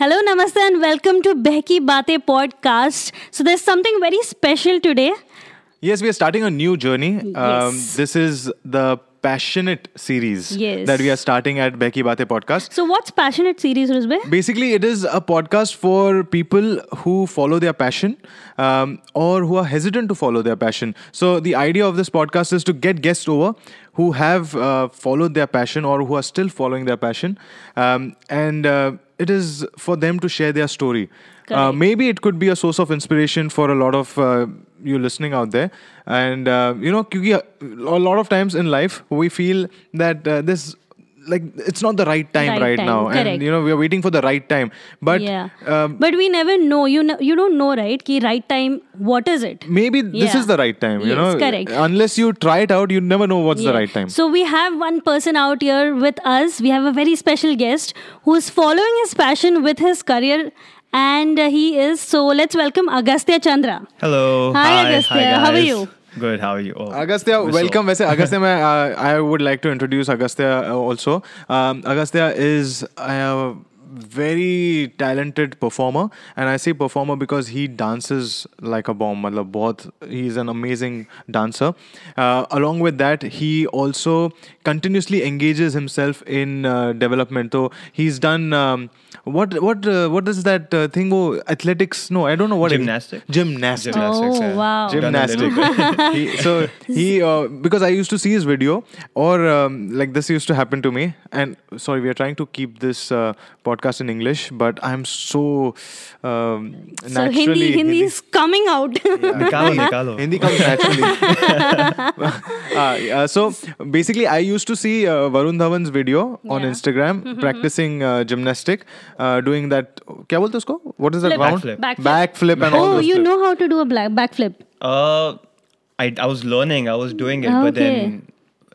Hello, namaste, and welcome to Behki Baatein podcast. So, there's something very special today. Yes, we are starting a new journey. Um, Yes. this is the Passionate series Yes. that we are starting at Behki Baatein podcast. So, what's Passionate series, Ruzbeh? Basically, it is a podcast for people who follow their passion um, or who are hesitant to follow their passion. So, the idea of this podcast is to get guests over who have uh, followed their passion or who are still following their passion. Um, and uh, it is for them to share their story. Uh, maybe it could be a source of inspiration for a lot of uh, you listening out there. And uh, you know, a lot of times in life we feel that uh, this like it's not the right time Right right, time, now, correct. and you know we are waiting for the right time. But yeah. um, but we never know. You know, you don't know, right? Ki right time. What is it? maybe this is the right time. You Yes, know, correct. unless you try it out, you never know what's the right time. So we have one person out here with us. We have a very special guest who is following his passion with his career, and uh, he is. So let's welcome Agustya Chandra. Hello. Hi, Agustya. How are guys. you? good how are you oh, agustya welcome so. agustya uh, i would like to introduce agustya uh, also um, agustya is uh, very talented performer. And i say performer because he dances like a bomb. he's he is an amazing dancer. Uh, along with that he also continuously engages himself in uh, development. So he's done um, what what uh, what is that uh, thing oh athletics? No i don't know what gymnastics it, gymnastics, gymnastics. Oh, yeah. wow. Gymnastics. he, so he uh, because i used to see his video or um, like this used to happen to me. And sorry we are trying to keep this uh, podcast podcast in English but I'm so um, So naturally Hindi, Hindi is coming out. Nikalo, nikalo. Hindi comes naturally. uh, yeah, so basically, I used to see uh, Varun Dhawan's video on Yeah. Instagram practicing uh, gymnastic, uh, doing that. क्या बोलते हैं उसको? What is that Flip. round? Backflip. Backflip. Backflip and all oh, those you flips. know how to do a black backflip. Uh, I, I was learning. I was doing it, but Okay. then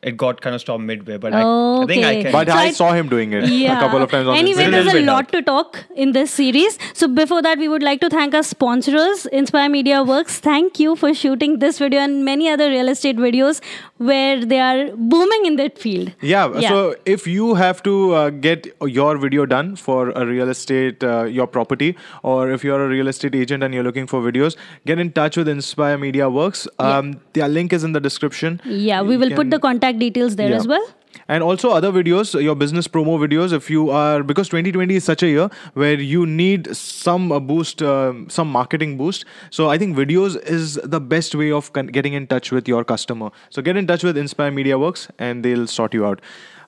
it got kind of stopped midway. But I, I think I can. But So I, I- saw him doing it Yeah. a couple of times on Anyway, there's a lot to talk in this series. So before that, we would like to thank our sponsors, Inspire Media Works. Thank you for shooting this video and many other real estate videos where they are booming in that field. Yeah, so if you have to uh, get your video done for a real estate, uh, your property, or if you're a real estate agent and you're looking for videos, get in touch with Inspire Media Works. Um, Their link is in the description. yeah, we You will put the contact details there Yeah. as well. And also other videos, your business promo videos. If you are because 2020 is such a year where you need some uh, boost, uh, some marketing boost. So I think videos is the best way of con- getting in touch with your customer. So get in touch with Inspire Media Works and they'll sort you out.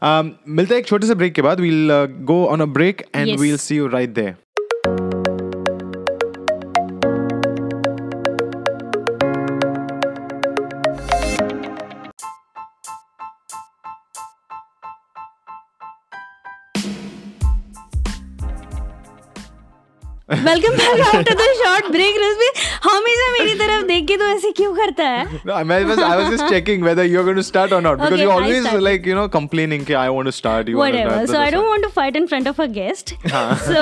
Um, मिलते हैं एक छोटे से break के बाद we'll uh, go on a break and Yes. we'll see you welcome back after the short break Rashmi हमेशा मेरी तरफ़ देख के तो ऐसे क्यों करता है No, I was, I was just checking whether you're going to start or not because Okay, you I always started. like you know complaining कि I want to start. You whatever so i don't want to fight in front of a guest so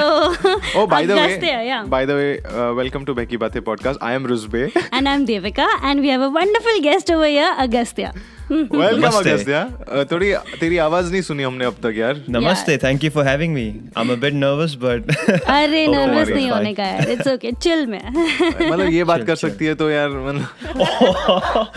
Oh, by the way, yeah by the way, uh, welcome to Becky Bate podcast. I am Rusbe. and i'm devika and we have a wonderful guest over here agastya welcome यार uh, थोड़ी तेरी आवाज़ नहीं सुनी हमने अब तक यार। नमस्ते thank you for having me I am a bit nervous but अरे नर्वस नहीं होने का यार इट्स ओके चिल में। मतलब ये बात कर सकती है तो यार मतलब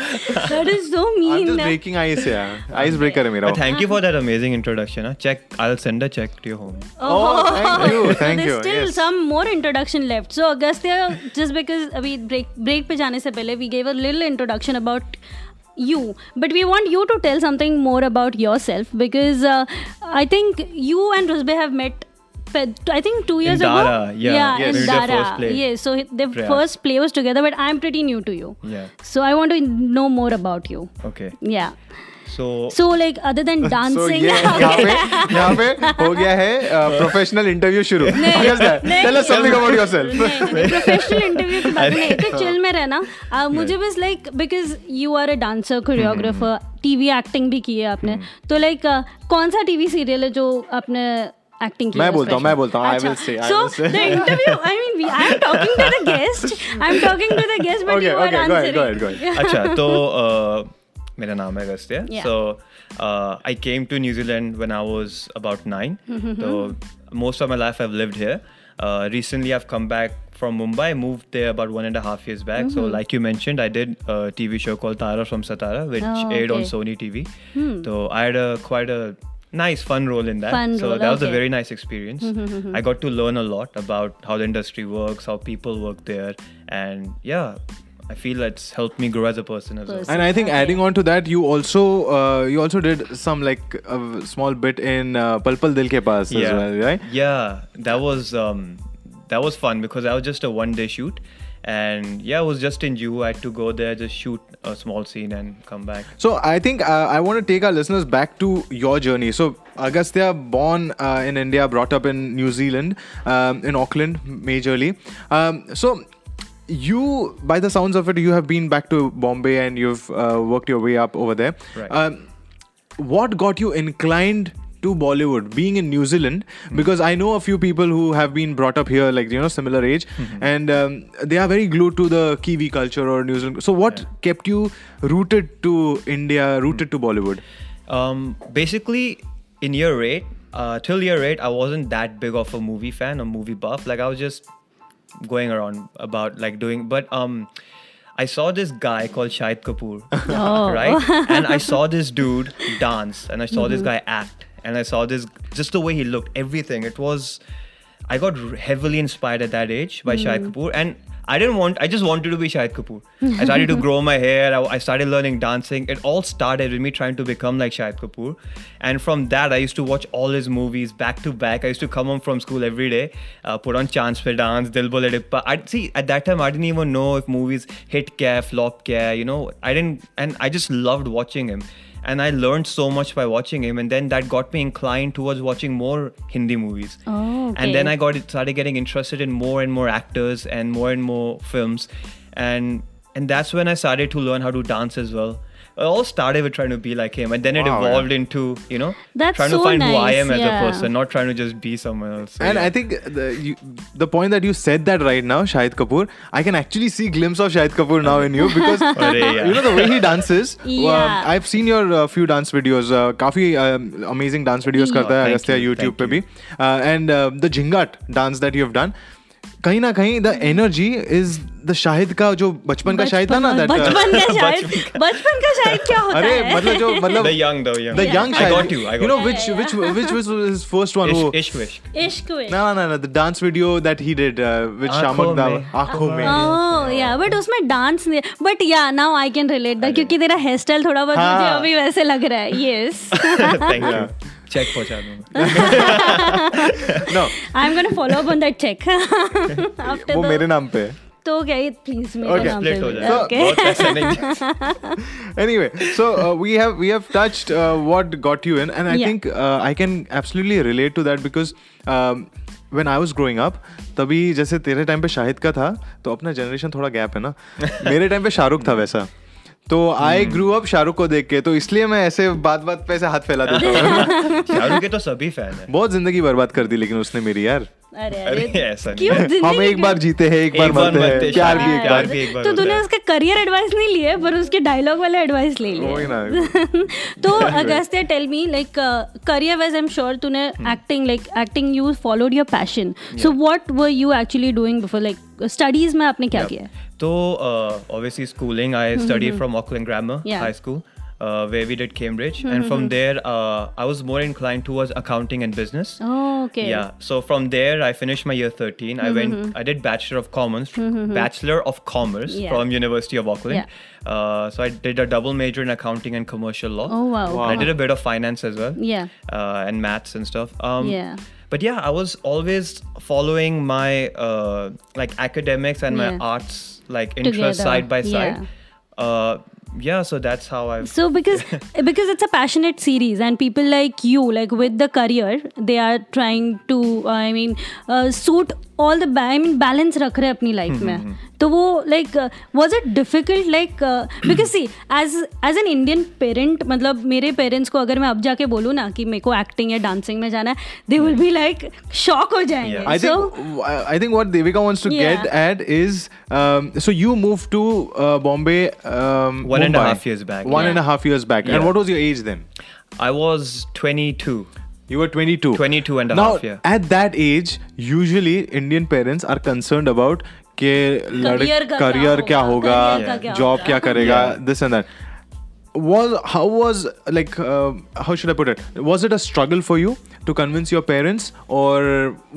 that is so mean I am just breaking ice यार आइस ब्रेकर है मेरा। Thank you for that amazing introduction cheque I will send a cheque to your home oh thank you thank you still some more introduction left so Agastya just because अभी break break पे जाने से पहले we give a little introduction about you, but we want you to tell something more about yourself because uh, I think you and Ruzbeh have met. I think two years ago. Dara, yeah. yeah, Yes. in Dara. Yes, so the Yeah. first play was together, but I'm pretty new to you. Yeah. So I want to know more about you. Okay. Yeah. So. So like other than So dancing, ये यहाँ पे यहाँ पे हो गया है professional interview शुरू। Tell us something about yourself. Professional interview के बाद नहीं तो चिल में रहना। आ, मुझे बस like because you are a dancer choreographer TV acting भी की है आपने तो लाइक कौन सा टीवी सीरियल है जो आपने एक्टिंग की मैं बोलता हूँ, मैं बोलता हूँ, I will say, I so say. The interview I mean I am talking to the guest I am talking to the guest but Okay, you are okay, go ahead, go ahead, go answering अच्छा तो uh, मेरा नाम है Agastya Yeah. so uh, I came to New Zealand when I was about nine so most of my life I've lived here Uh, recently, I've come back from Mumbai. Moved there about one and a half years back. So, Mm-hmm. like you mentioned, I did a TV show called Tara from Satara, which Oh, aired on okay. Hmm. Sony TV. So I had a quite a nice fun role in that. Fun so role, that was a okay. Hmm, very nice experience. I got to learn a lot about how the industry works, how people work there, and yeah, I feel it's helped me grow as a person as well. And I think adding on to that, you also uh, you also did some like a small bit in uh, Pal Pal Dil Ke Paas as well, right? Yeah, that was um, that was fun because that was just a one day shoot, and yeah, it was just in Juhu. I had to go there, just shoot a small scene and come back. So I think uh, I want to take our listeners back to your journey. So Agustya, born uh, in India, brought up in New Zealand, um, in Auckland, majorly. Um, so you, by the sounds of it, you have been back to Bombay and you've uh, worked your way up over there. Right. Um, what got you inclined to Bollywood, being in New Zealand? Because I know a few people who have been brought up here, like you know, similar age, and um, they are very glued to the Kiwi culture or New Zealand. So, what kept you rooted to India, rooted to Bollywood? Um, basically, in year eight, uh, till year eight, I wasn't that big of a movie fan or movie buff. Like I was just going around about like doing, but um, I saw this guy called Shahid Kapoor, Oh. right? and I saw this dude dance, and I saw this guy act, and I saw this just the way he looked, everything. It was, I got heavily inspired at that age by Shahid Kapoor, and I didn't want, I just wanted to be Shahid Kapoor. I started to grow my hair. I, I started learning dancing. It all started with me trying to become like Shahid Kapoor. And from that, I used to watch all his movies back to back. I used to come home from school every day, uh, put on Chance Pe Dance, Dil Bole Dippa. I see at that time I didn't even know if movies hit care, flop care. You know, I didn't, and I just loved watching him. And I learned so much by watching him, and then that got me inclined towards watching more Hindi movies. Oh, okay. And then. I got started getting interested in more and more actors and more and more films, and and that's when I started to learn how to dance as well. I all started with trying to be like him, and then it wow, evolved yeah. into you know That's trying so to find nice. who I am as a person, not trying to just be someone else. So, and yeah. I think the you, the point that you said that right now, Shahid Kapoor, I can actually see glimpse of Shahid Kapoor now in you because you know the way he dances. Yeah. Um, I've seen your uh, few dance videos, uh, काफी um, amazing dance videos करता है रस्ते YouTube पे भी, uh, and um, the Zingaat dance that you have done. कहीं ना कहीं the energy is the Shahid का जो बचपन का शाहिद था ना दैट बचपन का शाहिद बचपन का शाहिद क्या होता अरे है? मतलब जो मतलब the young the young the young Shahid. I got you know which which which was his first one Ishq Ishq Ishq Vishk ना ना ना the dance video that he did with Shiamak दा आँखों में ओह या बट उसमें dance नहीं but yeah now I can relate that क्योंकि तेरा हेयर स्टाइल थोड़ा बहुत मुझे हाँ। अभी वैसे लग रहा है यस थैंक यू चेक पहुँचा दूँगा। No I am gonna follow up on that cheque after वो मेरे नाम पे है। तो गए प्लीज़ मेरे नाम पे okay anyway so we have we have touched what got you in and I think I can absolutely relate to that because when I was growing up तभी जैसे तेरे टाइम पे शाहिद का था तो अपना जनरेशन थोड़ा गैप है ना। मेरे टाइम पे शाहरुख था वैसा। तो आई ग्रू अप शाहरुख को देख के तो इसलिए मैं ऐसे बात बात पे ऐसे हाथ फैला देता हूँ। शाहरुख के तो सभी फ़ैन है. बहुत ज़िंदगी बर्बाद कर दी लेकिन उसने मेरी यार। अरे अरे ऐसा नहीं. हम एक बार जीते हैं एक बार मरते हैं प्यार भी एक बार भी एक बार तो तूने उसका करियर एडवाइस नहीं लिए पर उसके डायलॉग वाले एडवाइस ले लिए? तो Agastya tell me like career wise I am sure तूने acting like acting you followed your passion so what were you actually doing before like studies में आपने क्या किया है So uh, obviously schooling, I studied from Auckland Grammar Yeah. High School, uh, where we did Cambridge, and from there uh, I was more inclined towards accounting and business. Okay Yeah. So from there, I finished my year 13. I went. I did Bachelor of Commerce, Bachelor of Commerce Yeah. from University of Auckland. Uh, so I did a double major in accounting and commercial law. Oh, wow. And I did a bit of finance as well. Yeah. Uh, and maths and stuff. Um, Yeah. But yeah, I was always following my uh, like academics and my arts like interests side by side. yeah. Uh, yeah. So that's how I've. So because because it's a passionate series and people like you like with the career they are trying to uh, I mean uh, suit all the I mean balance रख रहे हैं अपनी life में। तो वो like was it difficult like because see age age an Indian parent मतलब मेरे parents को अगर मैं अब जाके बोलूँ ना कि मेरे को एक्टिंग या डांसिंग में जाना है they will be like shock हो जाएँगे। Bombay one and half You were 22. 22 and a now, half, yeah. At that age, usually Indian parents are concerned about कि Career का क्या career क्या होगा, होगा, career का क्या job होगा. क्या करेगा, Yeah. this and that. Was how was like uh, how should I put it? Was it a struggle for you to convince your parents, or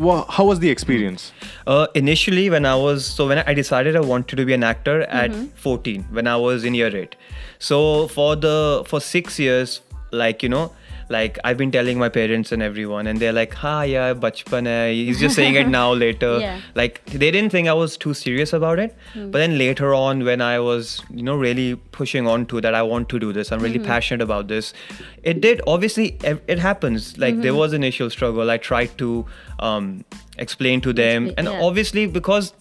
wha- how was the experience? Uh, initially, when I was so when I decided I wanted to be an actor at 14, when I was in year eight. So for the for six years, like you know, like I've been telling my parents and everyone, and they're like, "Ha, yeah, bachpan hai." He's just saying it now later. Yeah. Like they didn't think I was too serious about it. Hmm. But then later on, when I was you know really pushing on to that, I want to do this. I'm really hmm. passionate about this. It did obviously. It happens. Like there hmm. was initial struggle. I tried to um, explain to them, and yeah. obviously because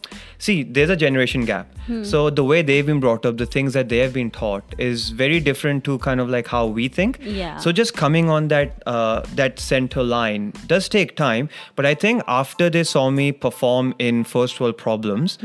see there's a generation gap so the way they've been brought up the things that they have been taught is very different to kind of like how we think Yeah. so just coming on that uh, that center line does take time but i think after they saw me perform in first world problems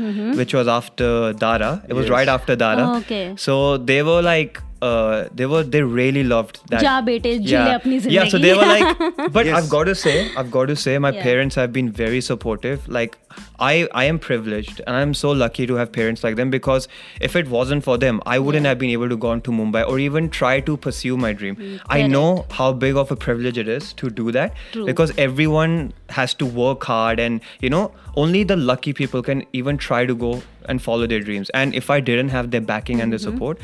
which was after dara it was Yes. right after dara Oh, okay. so they were like uh, they were they really loved that. Ja bete, yeah. Apni yeah, so they were like, but yes. I've got to say, I've got to say, my yeah. parents have been very supportive. Like, I I am privileged and I'm so lucky to have parents like them because if it wasn't for them, I wouldn't yeah. have been able to go on to Mumbai or even try to pursue my dream. Mm, I know how big of a privilege it is to do that True. because everyone has to work hard and you know only the lucky people can even try to go and follow their dreams. And if I didn't have their backing mm-hmm. and their mm-hmm. support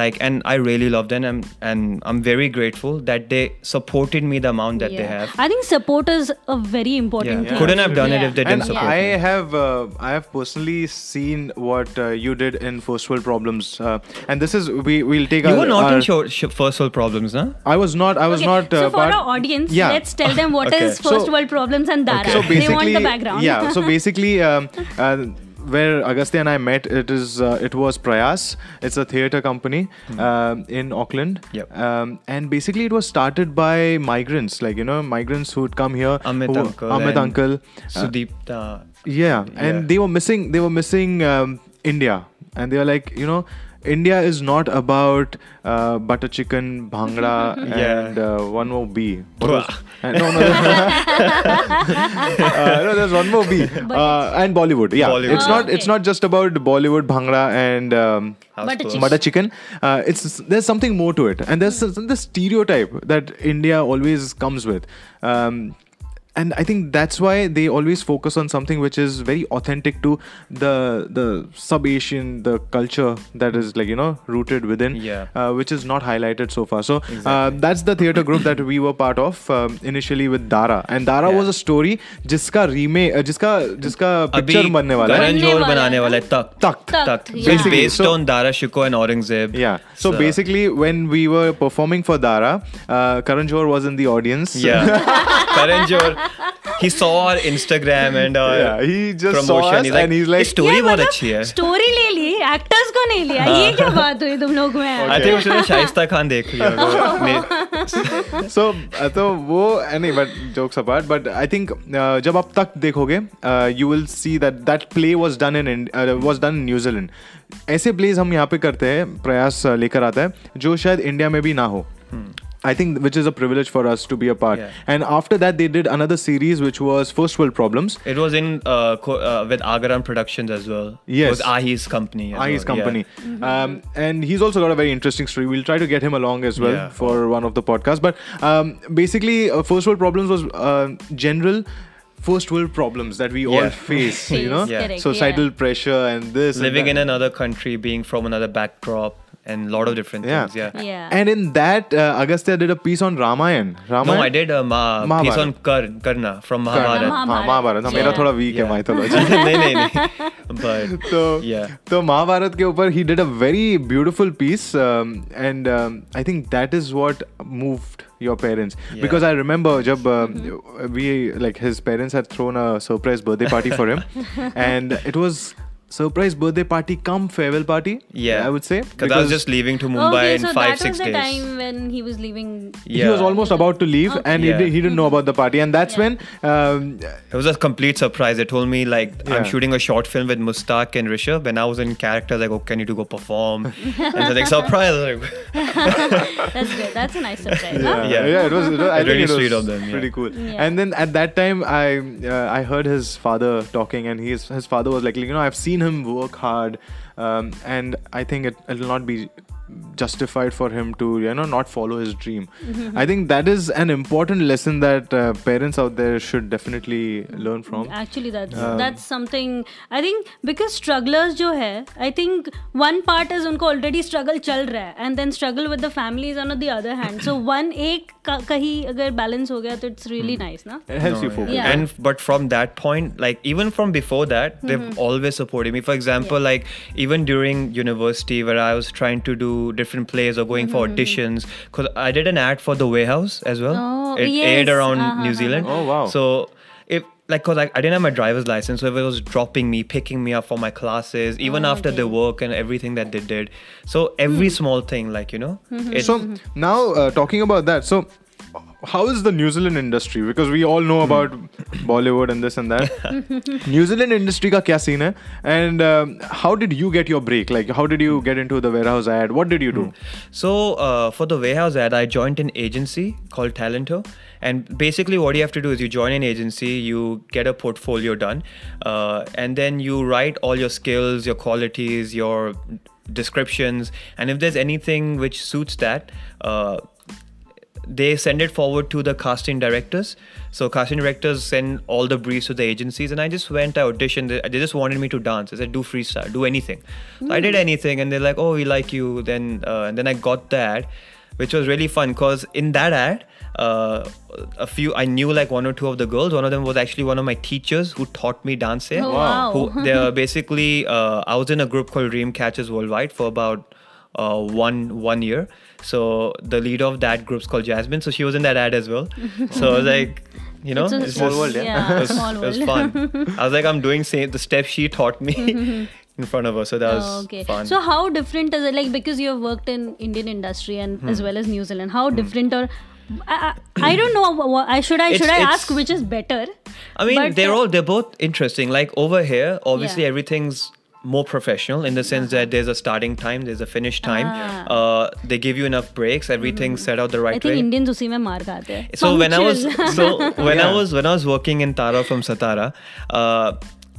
like and i really love them and, and i'm very grateful that they supported me the amount that they have I think support is a very important Yeah. thing. Couldn't have done it if they didn't and support I me. have uh, I have personally seen what uh, you did in First World Problems, uh, and this is we will take. You our, were not our- in show, sh- first world problems, huh? I was not. I was Okay, not. Uh, so for but- our audience, yeah. let's tell them what is Okay. first So- world problems and Dara. So they basically, want the background. yeah. So basically, um, uh, where Agustya and I met, it is uh, it was Prayas. It's a theater company um, in Auckland. Yep. Um, and basically, it was started by migrants, like you know, migrants who would come here. Amit who- uncle. Amit uncle. Uh, Sudeep. Uh, yeah, Yeah. and they were missing. They were missing um, India, and they were like, you know, India is not about uh, butter chicken, bhangra, Yeah. and uh, one more B. What Bwah. was- uh, no, no, uh, no, there's one more B. Uh, and Bollywood. Yeah, Bollywood. it's Oh, not. It's not just about Bollywood, bhangra, and. Um, Butter chicken. butter chicken uh, it's there's something more to it and there's Hmm. this stereotype that india always comes with um, and i think that's why they always focus on something which is very authentic to the the sub asian the culture that is like you know rooted within Yeah. uh, which is not highlighted so far so uh, Exactly. that's the theater group that we were part of um, initially with dara and dara Yeah. was a story जिसका remake जिसका जिसका अभी picture बनने वाला है करण बनने जोहर वाला बनाने है वाला है तख्त तख्त Takt, Takht yeah. It's Basically, based so- on Dara Shikoh and Aurangzeb. Yeah. So, basically, when we were performing for Dara, uh, Karan Johar was in the audience. yeah, Karan Johar. He saw our Instagram and our Yeah, he just promotion. saw us he's like, and he's like, "ये story ये बहुत मतलब अच्छी है. Story ले ली actors को नहीं लिया ये क्या बात हुई तुम लोग में I think उसने शाइस्ता खान देख लिया so uh, तो वो uh, नहीं but jokes apart but I think uh, जब आप तक देखोगे uh, you will see that that play was done in Ind- uh, was done in New Zealand ऐसे plays हम यहाँ पे करते हैं प्रयास uh, लेकर आता है जो शायद इंडिया में भी ना हो I think which is a privilege for us to be a part. Yeah. And after that, they did another series which was First World Problems. It was in uh, co- uh, with Agaran Productions as well. Yes. It was Ahi's company. as Ahi's well, yeah. company. Um, and he's also got a very interesting story. We'll try to get him along as well Yeah. for one of the podcasts. But um, basically, uh, First World Problems was uh, general first world problems that we all face, you know? Yeah. Societal yeah. pressure and this. Living that. in another country, being from another backdrop, and a lot of different yeah. things. Yeah. Yeah. And in that, uh, Agustya did a piece on Ramayan. Ramayan? No, I did a ma- Mahabharat. piece on Kar- Karna from Mahabharata. Ah, Mahabharat. Mahabharat. मेरा थोड़ा week है mythology नहीं नहीं नहीं but तो तो महाभारत के ऊपर ही did a very beautiful piece and I think that is what your parents yeah. because I remember jab um, mm-hmm. we like his parents had thrown a surprise birthday party for him and it was surprise birthday party come farewell party. Yeah. I would say Because I was just leaving to Mumbai okay, in so five, that six was the days. time when he was leaving. Yeah. He was almost about to leave, and he, Yeah. did, he didn't know about the party, and that's when um, It was a complete surprise. They told me like Yeah. I'm shooting a short film with Mustak and Rishabh, and I was in character like, okay, I need to go perform. and so like surprise. That's good. That's a nice surprise. huh? yeah, Yeah. yeah, it was. It was I think Really it was sweet of them, yeah. Pretty cool. Yeah. And then at that time, I uh, I heard his father talking, and his his father was like, you know, I've seen him work hard, um, and I think it it'll not be justified for him to you know not follow his dream. I think that is an important lesson that uh, parents out there should definitely learn from. Actually that's um, that's something i think because strugglers jo hai i think one part is unko already struggle chal raha hai and then struggle with the families on the other hand. So one ek kahi agar balance ho gaya to it's really hmm. nice na? It helps no, you focus. yeah. and but from that point like even from before that they've mm-hmm. always supported me. For example yeah. like even during university where i was trying to do different plays or going for auditions, because I did an ad for the Warehouse as well. Oh, it yes. aired around Uh-huh, New uh-huh. Zealand. Oh, wow. So if like cause I, I didn't have my driver's license, so if it was dropping me, picking me up for my classes, even Oh, after the okay. Hmm. work and everything that they did. So every small thing, like you know, Mm-hmm. it's, So now uh, talking about that, so how is the New Zealand industry? Because we all know about Bollywood and this and that. New Zealand industry ka kya scene hai? And um, how did you get your break? Like how did you get into the warehouse ad? What did you do? So uh, for the warehouse ad, I joined an agency called Talento, and basically what you have to do is you join an agency, you get a portfolio done, uh, and then you write all your skills, your qualities, your descriptions, and if there's anything which suits that. Uh, they send it forward to the casting directors. So casting directors send all the briefs to the agencies, and I just went. I auditioned. They they just wanted me to dance. I said, "Do freestyle, do anything." So I did anything, and they're like, "Oh, we like you." Then uh, and then I got the ad, which was really fun because in that ad, uh, a few I knew like one or two of the girls. One of them was actually one of my teachers who taught me dance. here. Oh, wow. Who they're basically. Uh, I was in a group called Dream Catchers Worldwide for about uh, one one year. So the leader of that group's called Jasmine. So she was in that ad as well. So I was like, you know, It's a small world, yeah. Yeah, it was, small it was fun. I was like, I'm doing same the steps she taught me in front of her. So that was Oh, okay. fun. So how different is it? Like because you have worked in Indian industry and Hmm. as well as New Zealand, how different or I, I, I don't know. I should I should I ask which is better? I mean, they're all they're both interesting. Like over here, obviously Yeah. everything's more professional in the sense that there's a starting time, there's a finish ah. time. Ah. Uh, they give you enough breaks. Everything mm-hmm. set out the right way. I think way. Indians usi mein mar So when I was so when yeah. I was when I was working in Tara from Satara, uh,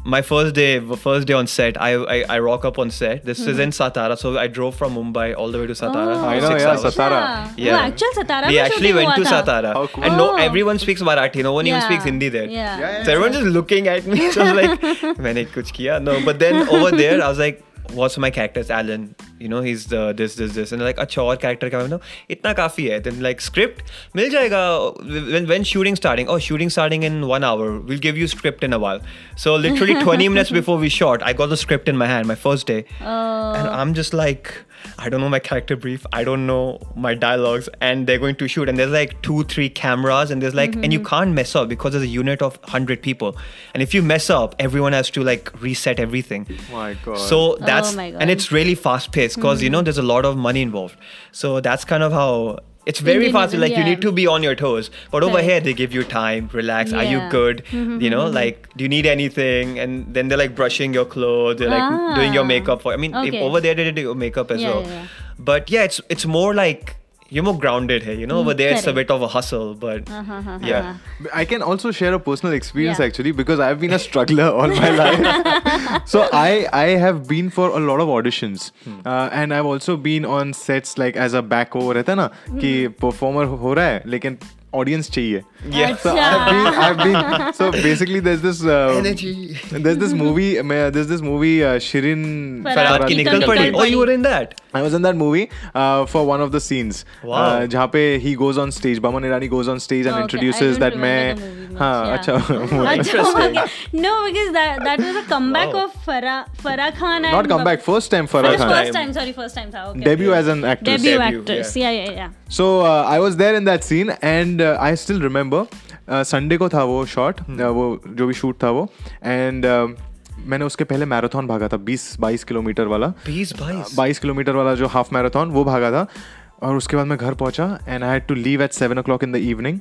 my first day, first day on set, I I, I rock up on set. This mm-hmm. is in Satara, so I drove from Mumbai all the way to Satara. Oh, I know, yeah, hours. Satara. Yeah, actual Satara. Actually went to Satara, cool. and no, everyone speaks Marathi. No one yeah. even speaks Hindi there. Yeah. yeah so everyone just looking at me. So I was like, "Maine kuch kiya." No, but then over there, I was like what's my character's Alan? You know, he's the this, this, this. And they're like, अच्छा और character क्या मतलब? इतना काफी है. Then like script मिल जाएगा. When when shooting starting? Oh, shooting starting in one hour. We'll give you script in a while. So literally 20 minutes before we shot, I got the script in my hand, my first day. Oh. And I'm just like, I don't know my character brief. I don't know my dialogues. And they're going to shoot. And there's like two, three cameras. And there's like, and you mm-hmm. can't mess up because there's a unit of 100 people. And if you mess up, everyone has to like reset everything. My God. So oh that's, Oh God. and it's really fast paced because, you know, mm-hmm. there's a lot of money involved. So that's kind of how. It's very Indian fast. Like you need to be on your toes. But over Correct. here, they give you time, relax. Are you Yeah. good? You know, like, do you need anything? And then they're like brushing your clothes. They're like doing your Ah. makeup for. I mean, if Okay. over there they do your makeup as Yeah, well. yeah, yeah. But yeah, it's it's more like you're more grounded here. You know, over there it's a correct. bit of a hustle. But Uh-huh, yeah, I can also share a personal experience Yeah. actually because I've been a struggler all my life. so I I have been for a lot of auditions uh, and I've also been on sets like as a back हो रहता है ना कि performer हो रहा है लेकिन audience चाहिए. yeah. So I've been I've been so basically there's this uh, Energy. there's this movie uh, there's this movie uh, Shirin Farhad Farhad की ki निकल nikal पड़ी। padi. Oh, you were in that. I was in that movie uh, for one of the scenes. Wow. Uh, जहाँ पे he goes on stage, Baman Irani goes on stage and Okay, I introduces don't that remember मैं हाँ. अच्छा अच्छा, Interesting. okay. No, because that that was a comeback Wow. of Farah Farah Khan and not come back first time Farah First, Khan first Time. time, sorry, first time था. Okay. debut as an actress. Debut, Debut, actress. Yeah, yeah, yeah. So I was there in that scene and I still remember Sunday को था वो short uh, वो जो भी shoot था वो. And uh, मैंने उसके पहले मैराथन भागा था बीस बाईस किलोमीटर वाला. बीस uh, बाईस? बाईस किलोमीटर वाला जो हाफ़ मैराथन वो भागा था. और उसके बाद मैं घर पहुँचा and I had to leave at seven o'clock in the evening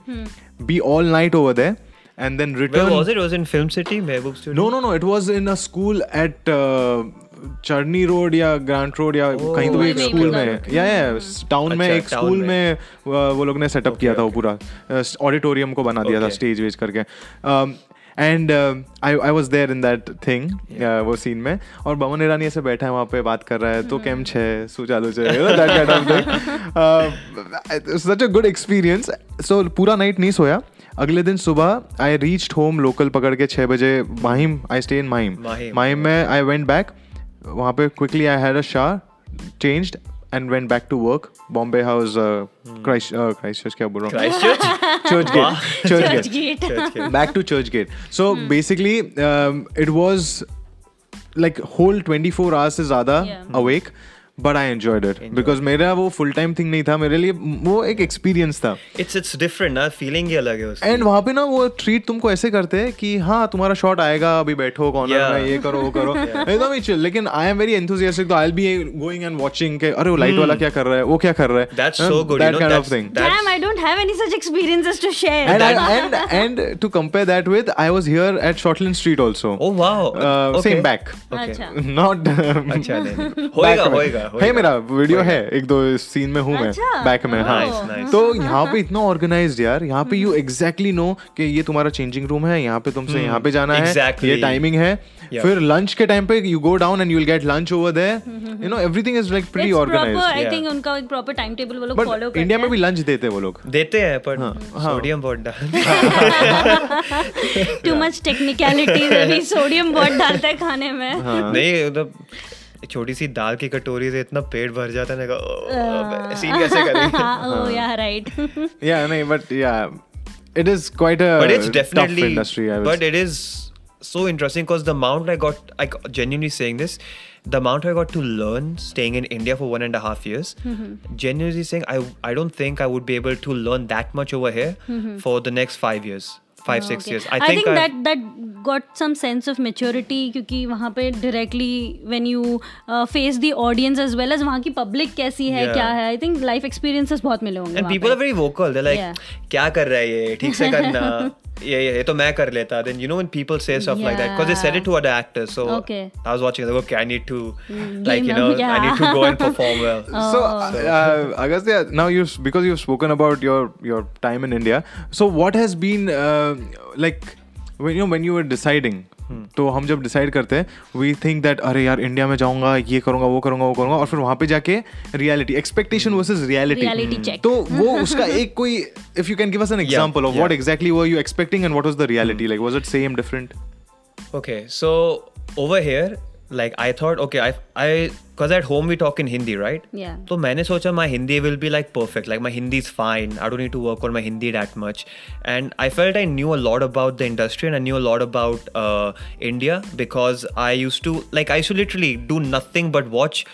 be all night over there and then return was it was in Film City Mehboob studio no no no it was in a school at Charni Road या Grant Road या कहीं तो भी एक school में। या या town में अच्छा, एक स्कूल में। uh, वो लोग ने सेटअप किया था वो पूरा। ऑडिटोरियम को बना दिया था स्टेज वेज करके। And I I was there in that thing वो सीन में। और बमन ईरानी ऐसे बैठा है वहाँ पे बात कर रहा है तो कैम छे सु चालू छे that kind of thing such a good experience so पूरा नाइट नहीं सोया। अगले दिन सुबह आई रीच्ड होम लोकल पकड़ के छः बजे Mahim I stay in Mahim. Mahim में आई वेंट बैक वहाँ पे quickly I had a shower changed and went back to work Bombay House Christ Christ क्या बोल रहा हूँ? Churchgate Churchgate gate. back to Churchgate. So basically, um, it was like whole 24 hours से ज़्यादा Yeah. But I enjoyed it because मेरा वो full time thing नहीं था मेरे लिए वो एक एक्सपीरियंस था। इट्स इट्स डिफरेंट ना? फीलिंग ही अलग है एंड वहाँ पे ना वो ट्रीट तुमको ऐसे करते हैं कि हाँ तुम्हारा शॉट आएगा अभी बैठो कॉर्नर yeah. में ये करो वो करो। एकदम ही चिल लेकिन आई एम वेरी एंथुसियास्टिक तो I will be going and watching के अरे वो लाइट वाला क्या कर रहा है? वो क्या कर रहा है? That's so good that kind of thing damn I don't have any such experiences to share and and and to compare that with I was here at Shortland Street also oh wow same back not अच्छा होएगा होएगा है मेरा video है एक दो scene में हूँ मैं अच्छा। बैक में हाँ. तो यहाँ पे इतना ऑर्गेनाइज्ड यार यहाँ पे यू एग्जैक्टली नो कि ये तुम्हारा चेंजिंग रूम है यहाँ पे तुमसे यहाँ पे जाना है ये टाइमिंग है Yeah. फिर लंच के टाइम पे you go down and you will get lunch over there you know everything is like pretty It's proper. I organised उनका एक proper timetable वो लोग बट करते इंडिया में भी लंच देते हैं वो लोग देते हैं पर हाँ। सोडियम बहुत डाल Too much technicality. अभी sodium बहुत डालता है खाने में. हाँ। नहीं मतलब छोटी सी दाल की कटोरी से इतना पेट भर जाता है ना सीन कैसे करेंगे हाँ, oh yeah, right. yeah no but yeah it is quite a but it's tough definitely industry I would but say. it is so interesting because the amount i got i genuinely saying this the amount i got to learn staying in india for one and a half years mm-hmm. genuinely saying i i don't think i would be able to learn that much over here mm-hmm. for the next five years five six Okay. years I, i think, I've- that that got some sense of maturity क्योंकि वहाँ पे directly when you face the audience as well as वहाँ की public कैसी है क्या है I think life experiences बहुत मिले होंगे and people are very vocal they like क्या कर रहा है ये? ठीक से करना. ये ये तो मैं कर लेता. Then you know when people say stuff like that because they said it to other actors so I was watching they okay I need to like you know I need to go and perform well so I Agastya now you because you have spoken about your your time in India so what has been like when you when you were deciding? तो हम जब decide करते हैं we think that अरे यार India में जाऊँगा ये करूँगा वो करूँगा वो करूँगा और फिर वहाँ पे जाके reality expectation versus reality Reality तो वो उसका एक कोई if you can give us an example of what exactly were you expecting and what was the reality like was it same different okay so over here, like I thought, okay, I I because at home we talk in Hindi, right? Yeah. So मैंने सोचा my Hindi will be like perfect, like my Hindi is fine. I don't need to work on my Hindi that much, and I felt I knew a lot about the industry and I knew a lot about uh, India because I used to like I used to literally do nothing but watch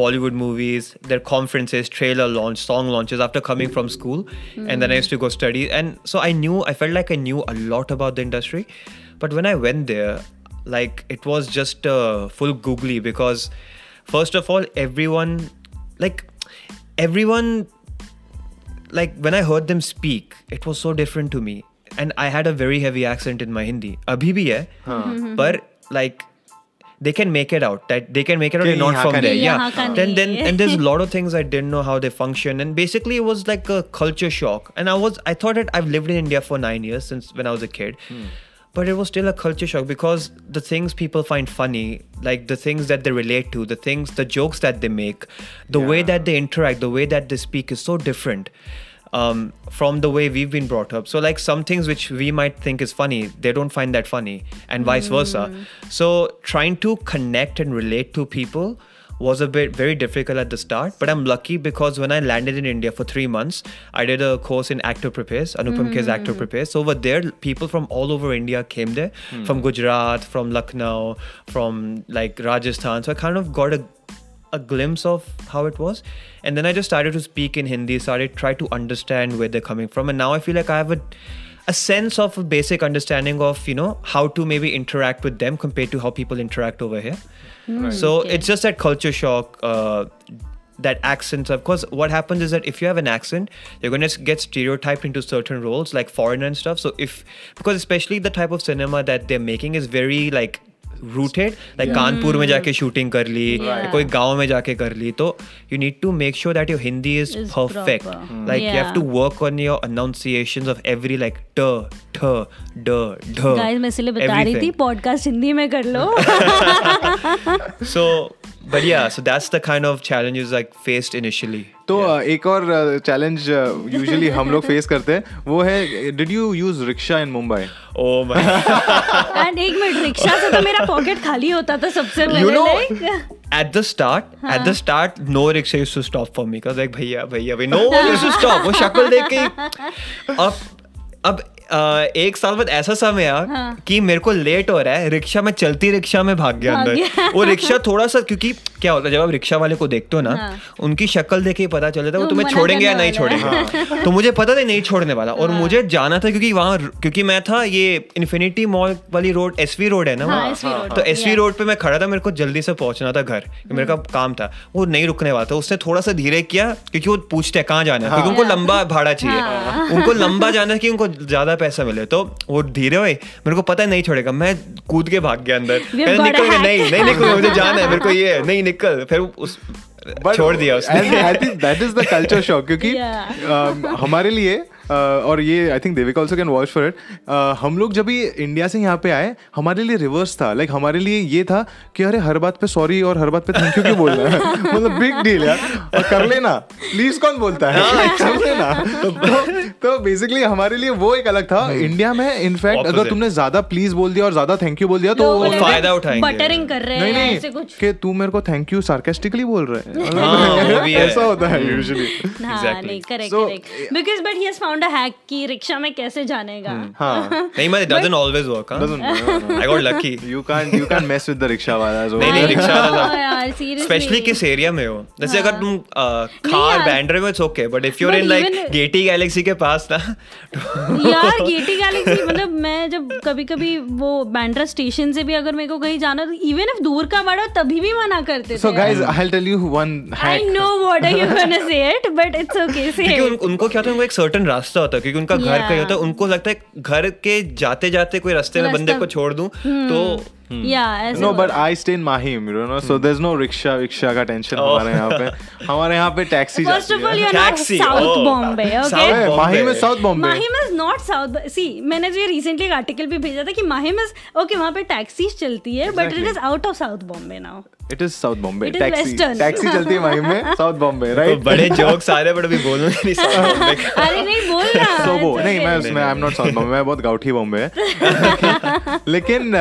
Bollywood movies, their conferences, trailer launch, song launches after coming from school, and then I used to go study, and so I knew I felt like I knew a lot about the industry, but when I went there, like it was just uh, full googly because first of all everyone like everyone like when i heard them speak it was so different to me. And i had a very heavy accent in my hindi. Abhi bhi hai. Huh. Mm-hmm. but like they can make it out. That they can make it out not from there yeah. Then then and there's a lot of things i didn't know how they function. And basically it was like a culture shock. And i was i thought that i've lived in india for 9 years since when i was a kid. Hmm but it was still a culture shock because the things people find funny like the things that they relate to the things the jokes that they make the way that they interact the way that they speak is so different um, from the way we've been brought up. So like some things which we might think is funny they don't find that funny and vice versa. So trying to connect and relate to people was a bit very difficult at the start, but I'm lucky because when I landed in India for three months, I did a course in Actor Prepares, Anupam Kher's hmm. Actor Prepares. So over there, people from all over India came there, hmm. from Gujarat, from Lucknow, from like Rajasthan. So I kind of got a a glimpse of how it was, and then I just started to speak in Hindi, started try to understand where they're coming from, and now I feel like I have a a sense of a basic understanding of you know how to maybe interact with them compared to how people interact over here. So Okay. it's just that culture shock. Uh, that accents of course what happens is that if you have an accent you're going to get stereotyped into certain roles like foreigner and stuff so if because especially the type of cinema that they're making is very like rooted like Kanpur में जाके hmm. Shooting कर ली कोई गाँव में जाके कर ली तो you need to make sure that your Hindi is perfect like you have to work on your annunciation of every like ट ड ढ गाइस मैं इसलिए बता रही थी पॉडकास्ट हिंदी में कर लो. सो but yeah so that's the kind of challenges like faced initially तो uh, एक और चैलेंज यूजुअली हम लोग फेस करते हैं वो है did you use rickshaw in Mumbai oh my and एक मिनट रिक्शा से तो मेरा पॉकेट खाली होता था सबसे पहले you know like at the start at the start no rickshaw used to stop for me like भैया भैया no one used to stop वो शक्ल देख के ही- अब अब एक साल बाद ऐसा समय आया हाँ। कि मेरे को लेट हो रहा है रिक्शा में चलती रिक्शा में भाग गया अंदर। वो रिक्शा थोड़ा सा क्योंकि क्या होता है जब आप रिक्शा वाले को देखते हो ना हाँ। उनकी शक्ल देख के पता चल जाता है वो वो तुम्हें छोड़ेंगे या नहीं वाला है। छोड़ेंगे? तो मुझे पता था नहीं छोड़ने वाला और मुझे जाना था क्योंकि वहाँ क्योंकि मैं था ये इन्फिनिटी मॉल वाली रोड एसवी रोड है ना वहाँ? तो एसवी. रोड पे मैं खड़ा था मेरे को जल्दी से पहुँचना था घर मेरे का काम था। वो नहीं रुकने वाला था उसने थोड़ा सा धीरे किया क्योंकि वो पूछते हैं कहाँ जाना है? क्योंकि उनको लंबा भाड़ा चाहिए। उनको लंबा जाना है कि उनको ज़्यादा पैसा मिले तो वो धीरे हुए मेरे को पता नहीं छोड़ेगा मैं कूद के भाग गया अंदर। निकल गया नहीं नहीं निकल मुझे जाना है मेरे को ये नहीं निकल फिर उस छोड़ दिया उसने। I think that is the culture shock क्योंकि Yeah. um, हमारे लिए और ये I think Devika also can watch for it हम लोग जब ये इंडिया से यहाँ पे आए हमारे लिए रिवर्स था. लाइक like, हमारे लिए ये था कि अरे हर बात पे सॉरी और हर बात पे थैंक यू क्यों बोलना है? मतलब बिग डील यार. और कर लेना. प्लीज़ कौन बोलता है? कर लेना. तो तो बेसिकली हमारे लिए वो एक अलग था. इंडिया में इनफैक्ट अगर तुमने ज़्यादा प्लीज़ बोल दिया और ज़्यादा थैंक यू बोल दिया तो बोले फ़ायदा उठाएँगे। बटरिंग कर रहे हैं ऐसे कुछ. कि तू मेरे को थैंक यू सार्केस्टिकली बोल रहा है। हाँ, वो भी है। ऐसा होता है यूजुअली हाँ Exactly. नहीं correct correct because but he has found a hack कि रिक्शा में कैसे जाने का हाँ। नहीं मैं doesn't always work huh? doesn't I got lucky. You can't you can't mess with the rickshaw वाला नहीं नहीं रिक्शा वाला हाँ यार सीरियसली स्पेशली किस एरिया में हो? जैसे अगर तुम खार। बैंड्रे में it's okay but if you're But in like Gaiety Galaxy के पास ना यार गेटी गैलेक्सी मतलब मैं जब कभी कभी वो बैंड्रा स्टेशन से भी अगर मेरे को कहीं जाना तो इवन इफ़ दूर का बड़ा तभी भी मना करते so थे guys I'll tell you one I hack. No what are you gonna say it but it's okay say क्योंकि उन, उनको क्या है उनको एक सर्टन रास्ता होता है क्योंकि उनका घर Yeah. कहीं होता है उनको लगता है घर के जाते जाते कोई रास्ते में बंदे को छोड़ दूँ तो या ऐसे no but I stay in Mahim you know so there's no rickshaw rickshaw का टेंशन Oh. हमारे यहाँ पे। हमारे यहाँ पे taxi first of all you are not south. Bombay okay Mahim is South Bombay. Mahim is not south see मैंने जो recently एक आर्टिकल भी भेजा था कि माहिम इज़ ओके वहाँ पे टैक्सीज चलती है but it is out of south Bombay now it is South Bombay. It is taxi. Taxi चलती है माहिम में. South Bombay तो बड़े जोक्स आ रहे हैं बट अभी बोलूँगा नहीं South Bombay अरे नहीं बोल रहा so वो it's नहीं मैं उसमें I am not south Bombay मैं बहुत गाउठी बॉम्बे है। लेकिन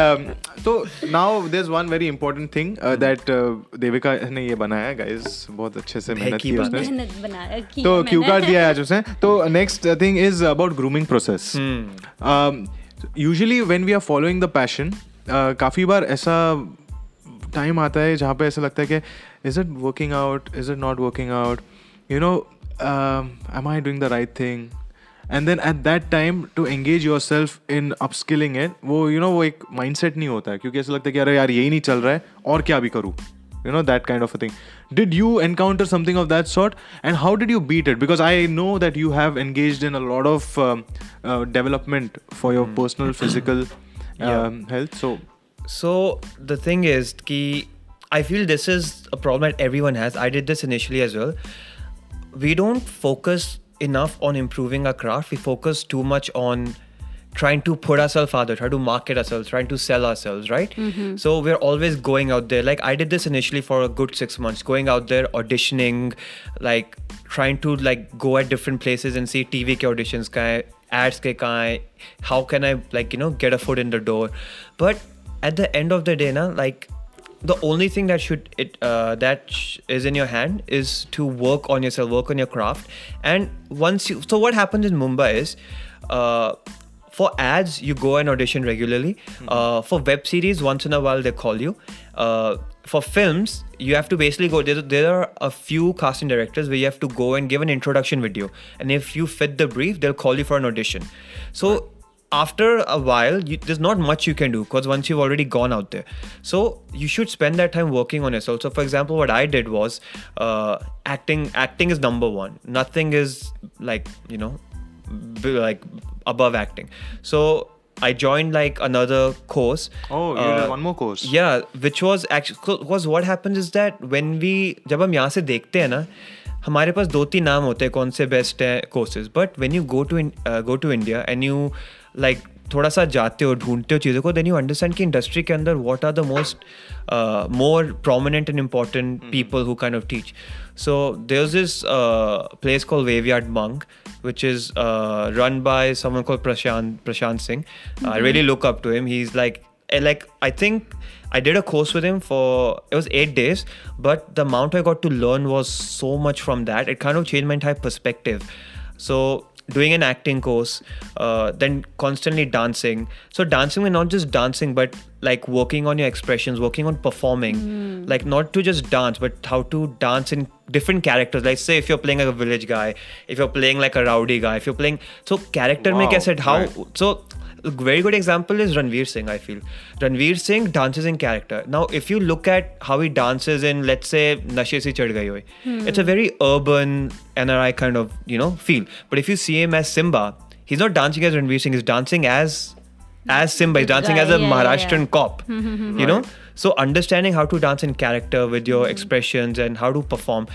तो now there is one very important thing that Devika ने ये बनाया है गाइस बहुत अच्छे से मेहनत की की उसने। मेहनत बनाया तो क्यू कार्ड दिया है आज उसने तो next thing is about grooming process usually when we are following the passion काफ़ी बार ऐसा टाइम आता है जहाँ पे ऐसा लगता है कि is it working out is it not working out you know am I doing the right thing and then at that time to engage yourself in upskilling है वो यू you नो know, वो एक mindset नहीं होता है क्योंकि ऐसा लगता है कि अरे यार यही नहीं चल रहा है और क्या भी करूँ? You know that kind of a thing did you encounter something of that sort and how did you beat it because I know that you have engage in a lot of development for your personal physical health so So the thing is, ki, I feel this is a problem that everyone has. I did this initially as well. We don't focus enough on improving our craft. We focus too much on trying to put ourselves out there, trying to market ourselves, trying to sell ourselves, right? Mm-hmm. So we're always going out there. Like I did this initially for a good six months, going out there, auditioning, like trying to like go at different places and see TV ke auditions ka hai, ads ke hai, how can I like you know get a foot in the door. But at the end of the day, na, like the only thing that should it uh, that sh- is in your hand is to work on yourself work on your craft. And once you so what happens in mumbai is uh, for ads you go and audition regularly. Uh, for web series once in a while they call you. Uh, for films you have to basically go there, there are a few casting directors where you have to go and give an introduction video. And if you fit the brief they'll call you for an audition. So after a while, you, there's not much you can do because once you've already gone out there. So you should spend that time working on yourself. So, for example, what I did was uh, acting. Acting is number one. Nothing is like you know, b- like above acting. So I joined like another course. Oh, you Uh, did one more course. yeah, which was actually because what happens is that when we जब हम यहाँ से देखते हैं ना हमारे पास दो तीन नाम होते हैं कौन से बेस्ट है courses but when you go to go to India and you like थोड़ा सा जाते हो ढूंढते हो चीज़ों को देन यू अंडरस्टैंड कि इंडस्ट्री के अंदर what are the most more prominent and important people who kind of teach so there is this place call वेवयार्ड monk which is uh, run by someone called Prashant Prashant Singh. I really look up to him. He's like eh, like I think I did a course with him for it was eight days, but the amount I got to learn was so much from that. It kind of changed my entire perspective. So doing an acting course, uh, then constantly dancing. So dancing and not just dancing, but like working on your expressions, working on performing, like not to just dance, but how to dance in different characters. Like say if you're playing like a village guy, if you're playing like a rowdy guy, if you're playing so character Wow, make I said how right. so a very good example is Ranveer Singh, I feel. Ranveer Singh dances in character. Now, if you look at how he dances in, let's say, Nashe Si Chadh Gayi Hoy, hmm. it's a very urban NRI kind of, you know, feel. But if you see him as Simmba, he's not dancing as Ranveer Singh, he's dancing as as Simmba, he's dancing as a yeah, Maharashtrian yeah. cop. You know? So understanding how to dance in character with your hmm. expressions and how to perform.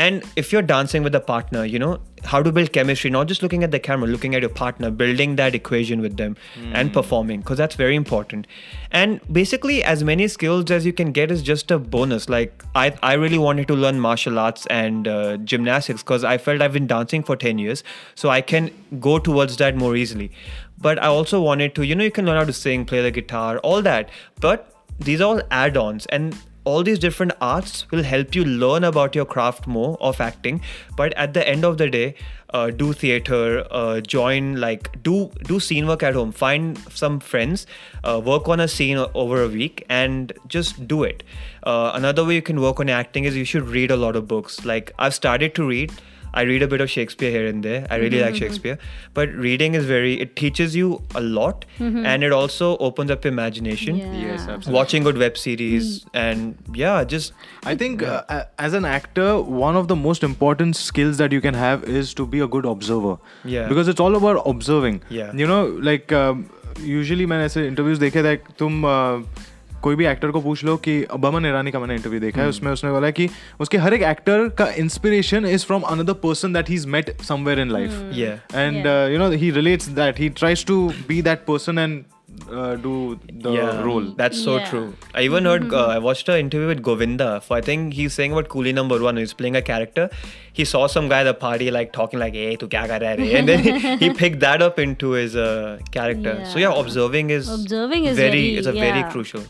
And if you're dancing with a partner, you know, how to build chemistry, not just looking at the camera, looking at your partner, building that equation with them and performing, because that's very important. And basically, as many skills as you can get is just a bonus. Like, I, I really wanted to learn martial arts and uh, gymnastics because I felt I've been dancing for 10 years, so I can go towards that more easily. But I also wanted to, you know, you can learn how to sing, play the guitar, all that. But these are all add ons. And all these different arts will help you learn about your craft more of acting. But at the end of the day uh, do theater uh, join like do do scene work at home. Find some friends uh, work on a scene over a week and just do it. Uh, another way you can work on acting is you should read a lot of books. Like i've started to read I read a bit of Shakespeare here and there. I really mm-hmm. like Shakespeare, but reading is very it teaches you a lot, mm-hmm. and it also opens up imagination. Yeah. Yes, absolutely. Watching good web series mm. and yeah, just I think yeah. uh, as an actor, one of the most important skills that you can have is to be a good observer. Yeah, because it's all about observing. Yeah, you know, like um, usually when I say interviews, they say that तुम uh, कोई भी actor को पूछ लो कि बमन ईरानी का मैंने interview देखा है उसमें उसने बोला कि उसके हर एक एक्टर का inspiration is from another person that he is met somewhere in life uh, you know he relates that he tries to be that person and uh, do the yeah role that's so Yeah. true i even heard uh, i watched an interview with govinda for i think he's saying about coolie number one he's playing a character he saw some guy at the party like talking like hey tu kya kar raha and then he, he picked that up into his uh, character Yeah. so yeah observing is Observing is very, very- it's a very yeah. crucial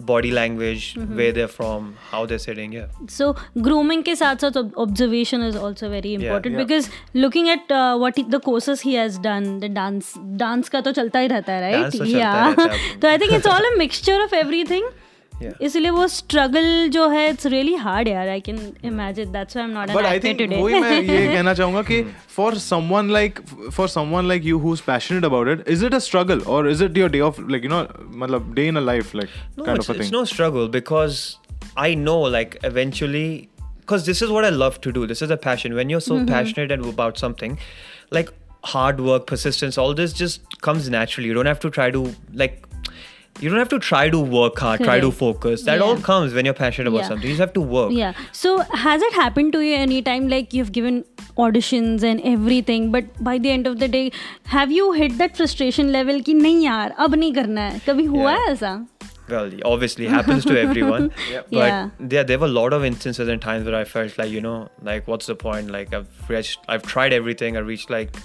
body language way there from how there setting so grooming के साथ साथ observation is also very important because looking at what the courses he has done the dance dance का तो चलता ही रहता है right या तो I think it's all a mixture of everything all a mixture of everything. Yeah. इसलिए वो struggle जो है it's really hard यार I can imagine that's why I'm not an but I actor think today. वही मैं ये कहना चाहूंगा कि for someone like for someone like you who's passionate about it is it a struggle or is it your day of like you know मतलब day in a life like No, kind it's, of a it's thing no struggle because I know like eventually because this is what I love to do. This is a passion. When you're so passionate and about something, like hard work, persistence, all this just comes naturally. You don't have to try to like you don't have to try to work hard Correct. try to focus that yeah. all comes when you're passionate about yeah. something you just have to work yeah so has it happened to you any time like you've given auditions and everything but by the end of the day have you hit that frustration level ki nahi yaar ab nahi karna hai kabhi yeah. hai aisa well obviously happens to everyone yep. but yeah. there, there were a lot of instances and times where i felt like you know like what's the point like i've reached i've tried everything i reached like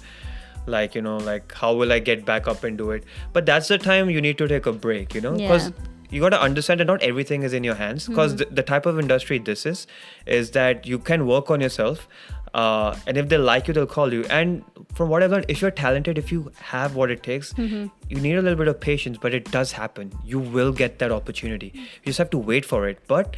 like you know, like how will I get back up and do it? But that's the time you need to take a break, you know, because Yeah. you got to understand that not everything is in your hands. Because hmm. the, the type of industry this is, is that you can work on yourself. Uh, and if they like you, they'll call you. And from what I've learned, if you're talented, if you have what it takes, you need a little bit of patience, but it does happen. You will get that opportunity. You just have to wait for it. But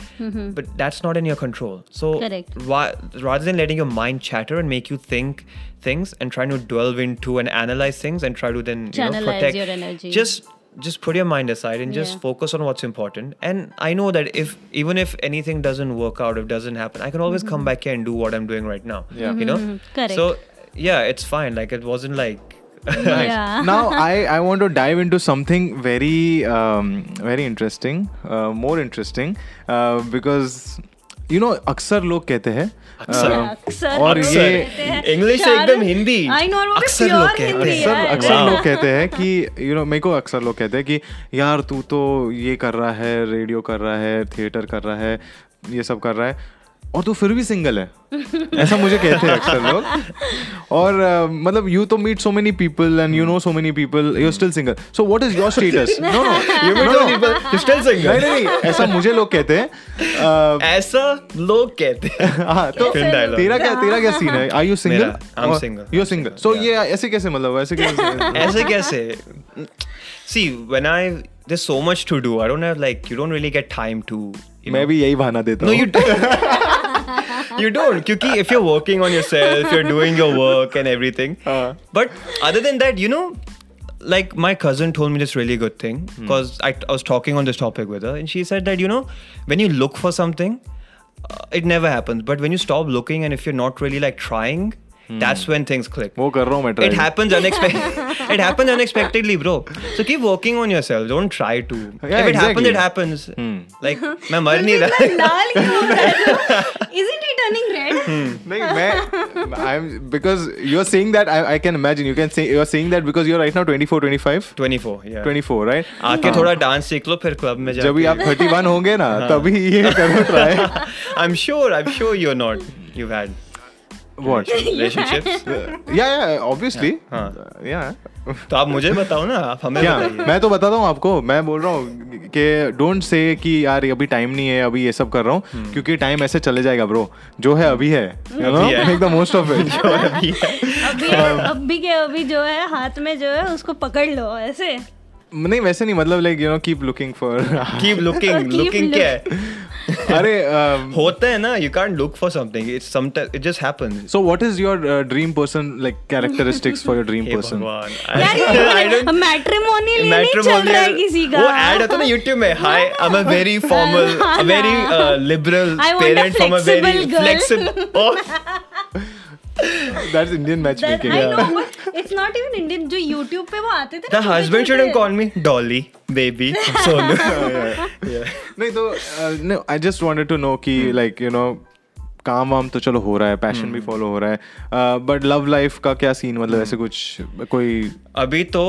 but that's not in your control. So ra- rather than letting your mind chatter and make you think things and trying to delve into and analyze things and try to then you know, protect your energy. just just put your mind aside and just Yeah. focus on what's important and i know that if even if anything doesn't work out if doesn't happen i can always come back here and do what i'm doing right now Yeah. you know Correct. so yeah it's fine like it wasn't like Yeah. now I, I want to dive into something very um, very interesting uh, more interesting uh, because you know अक्सर लोग कहते हैं अक्सर? और ये शाहरुख- एकदम हिंदी। अक्सर लोग कहते हैं। हिंदी अक्सर. लोग कहते हैं कि यू नो मेरे को अक्सर लोग कहते हैं कि यार तू तो ये कर रहा है रेडियो कर रहा है थिएटर कर रहा है ये सब कर रहा है और तू फिर भी सिंगल है। ऐसा मुझे कहते हैं अक्सर लोग। और uh, मतलब यू तो meet so many people and you know so many people you still single so what is your status no no you meet some people you're still single. नहीं नहीं ऐसा मुझे लोग कहते हैं uh, ऐसा लोग कहते हैं। हाँ तो. तेरा क्या तेरा क्या सीन है? आर यू सिंगल मेरा, I'm single. You I'm single so ये ऐसे कैसे मतलब ऐसे कैसे ऐसे कैसे? See when i there's so much to do. I don't have like you don't really get time to मैं भी यही बहाना देता No, हूँ। you don't. you don't. Because if you're working on yourself, you're doing your work and everything. Uh. But other than that, you know, like my cousin told me this really good thing because I, I was talking on this topic with her, and she said that, you know, when you look for something, uh, it never happens. But when you stop looking and if you're not really like trying, that's when things click. वो कर रहा हूँ मैं try. It happens unexpectedly. it happens unexpectedly, bro. So keep working on yourself. Don't try to. Yeah, if it happens, exactly. it happens. Hmm. Like, मैं मर नहीं रहा. लाल क्यों हो रहा है? Isn't he turning red? नहीं मैं I'm because you're saying that I, I can imagine you can say you're saying that because you're right now 24 25 24, yeah. 24 right आके थोड़ा डांस सीख लो फिर क्लब में जाके जब भी आप 31 होंगे ना तभी ये करो try I'm sure I'm sure you're not you've had what? Relationships? Yeah yeah obviously. हाँ. yeah. तो आप मुझे बताओ ना आप हमें क्या? बताइए। मैं तो बताता हूँ आपको मैं बोल रहा हूँ कि डोंट से कि यार अभी टाइम नहीं है अभी ये सब कर रहा हूँ क्योंकि टाइम ऐसे चले जाएगा ब्रो जो है अभी है है। Make the most of it अभी अभी अभी के अभी जो है हाथ में जो है उसको पकड़ लो ऐसे। नहीं वैसे नहीं मतलब like you know keep looking for keep looking Keep looking क्या है? अरे um, होता है ना you can't look for something it's sometimes it just happens So what is your uh, dream person like characteristics for your dream hey person? भगवान यार I ये don't matrimonial नहीं चल रहा है किसी का वो एड आता है ना YouTube में hi I am a very formal a very liberal I want a parent from a very flexible girl. Flexible That's Indian matchmaking. That. I know, but it's not even Indian. जो YouTube पे वो आते थे The husband should have shouldn't call me Dolly, baby, Sonu. yeah. नहीं तो uh, no, I just wanted to know कि like you know काम वाम तो चलो हो रहा है पैशन hmm. भी फॉलो हो रहा है बट लव लाइफ का क्या सीन मतलब ऐसे कुछ कोई अभी तो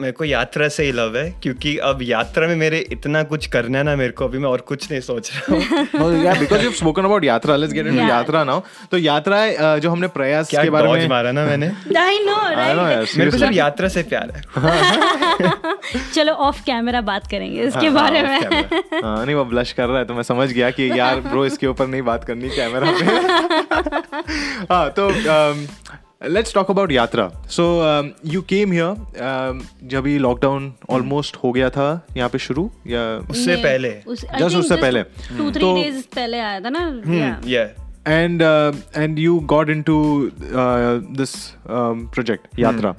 मेरे को यात्रा से ही लव है क्योंकि अब यात्रा में मेरे इतना कुछ करना है ना मेरे को अभी मैं और कुछ नहीं सोच रहा हूँ। Yeah because you've spoken यात्रा let's get into Yeah. यात्रा now. तो यात्रा जो हमने प्रयास के बारे में मारा ना मैंने। Right? यार मेरे को यात्रा से प्यार है। चलो ऑफ़ कैमरा बात करेंगे इसके हाँ, बारे हाँ, में। हाँ, नहीं वो ब्लश कर रहा है तो मैं समझ गया कि यार ब्रो इसके ऊपर नहीं बात करनी कैमरा पे। हाँ तो लेट्स टॉक अबाउट यात्रा सो यू केम हियर जब ये लॉकडाउन ऑलमोस्ट हो गया था यहाँ पे शुरू या उससे नहीं, पहले उस- I Just think उससे पहले। टू थ्री तो- डेज पहले आया था ना हम्म, Yeah. yeah. and uh, and you got into uh, this um, project yatra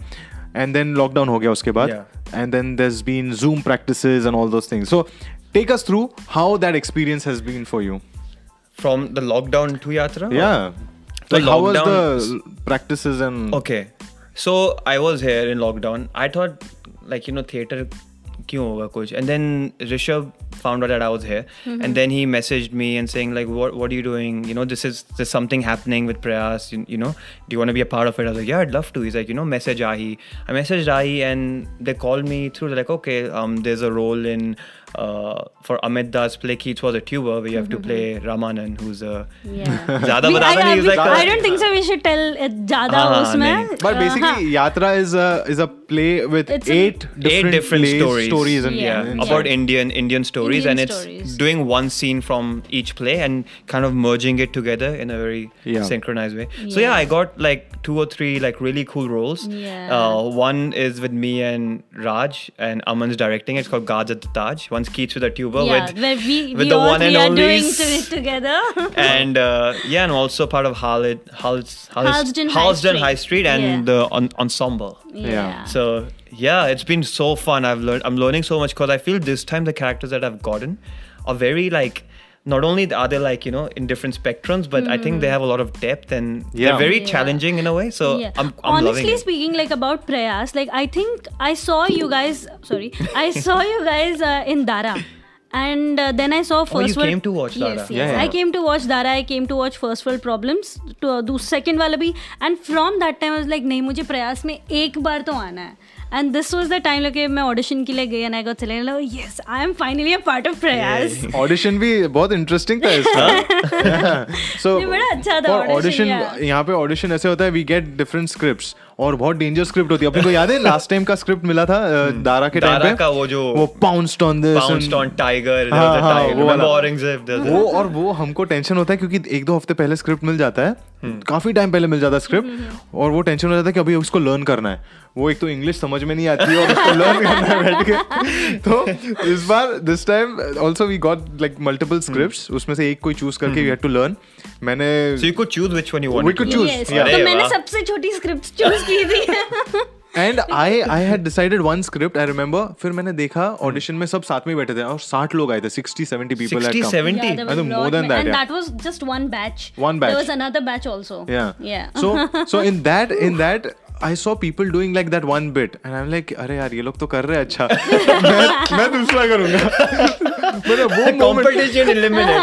and then lockdown हो गया उसके बाद Yeah. and then there's been zoom practices and all those things so take us through how that experience has been for you From the lockdown to yatra? yeah The like how was the lockdown- l- practices and Okay. So I was here in lockdown. I thought like you know theater क्यों होगा कुछ and then Rishabh found out that I was here and then he messaged me and saying like what what are you doing you know this is there's something happening with Prayas you, you know do you want to be a part of it I was like yeah I'd love to he's like you know message Ahi I messaged Ahi and they called me through they're like okay um there's a role in uh, uh, for Amit Das play Keith was a tuba, we have to mm-hmm. play Ramanan, who's a. Yeah. Jada Badadani like. I don't think so. We should tell uh, Jada ah, Usman. But basically, uh-huh. Yatra is a is a play with It's a- eight different, eight different plays, stories. stories and Yeah. yeah, Yeah. about Indian Indian stories stories Indian and it's stories. doing one scene from each play and kind of merging it together in a very Yeah. synchronized way. So yeah, I got like two or three like really cool roles. Yeah. Uh, one is with me and Raj and Aman's directing. It's called Guards at the Taj. One's Keats with a tuba yeah, with where we, with we the all one we and are only doing s- to it together. and uh, yeah, and also part of Harled, Harled, Harlesden High Harlesden Street. High Street and Yeah. the on, ensemble. yeah. So yeah, it's been so fun. I've learned. I'm learning so much because I feel this time the characters that I've gotten are very like. Not only are they like you know in different spectrums, but I think they have a lot of depth and Yeah. they're very Yeah. challenging in a way. So yeah. I'm, I'm honestly loving it. speaking like about prayas like i think i saw you guys sorry i saw you guys uh, in dara and uh, then i saw first Oh, you world came to watch Dara. yes, yes. Yeah, yeah. i came to watch dara i came to watch first world problems to uh, do second wala bhi and from that time i was like nahi mujhe prayas mein ek बार तो आना है and this was the time like मैं audition के लिए गई and I got selected yes I am finally a part of prayas audition भी बहुत इंटरेस्टिंग था इसका सो ये बड़ा अच्छा था audition, ऑडिशन yeah. यहाँ पे ऑडिशन ऐसे होता है वी गेट डिफरेंट स्क्रिप्ट्स और बहुत डेंजर स्क्रिप्ट होती है। अपने को याद है लास्ट टाइम का स्क्रिप्ट मिला था दारा के टाइम दारा पे? का वो जो वो pounced on this Pounced on Tiger. There हाँ, was a हाँ, tiger. वो वो और वो हमको टेंशन होता है क्योंकि एक दो हफ़्ते पहले स्क्रिप्ट मिल जाता है। हम्म। काफ़ी टाइम पहले मिल जाता है स्क्रिप्ट और वो टेंशन हो जाता है कि अभी उसको लर्न करना है। वो एक तो इंग्लिश समझ में नहीं आती और उसको लर्न करना है बैठ के। तो इस बार this time also we got like multiple scripts उसमें से एक कोई चूज़ करके यू हैड टू लर्न मैंने so you could choose which one you wanted we could choose. yes, yeah. तो मैंने सबसे छोटी स्क्रिप्ट चूज़ की थी। And I I had decided one script I remember फिर मैंने देखा ऑडिशन में सब साथ में बैठे थे और 60 लोग आए थे 60 70 people had come 60 70 I think more than that and that was just one batch there was another batch also yeah yeah so so in that in that I saw people doing like that one bit and I am like अरे यार ये लोग तो कर रहे हैं अच्छा. मैं मैं दूसरा करूँगा। मैंने वो moment Competition eliminate.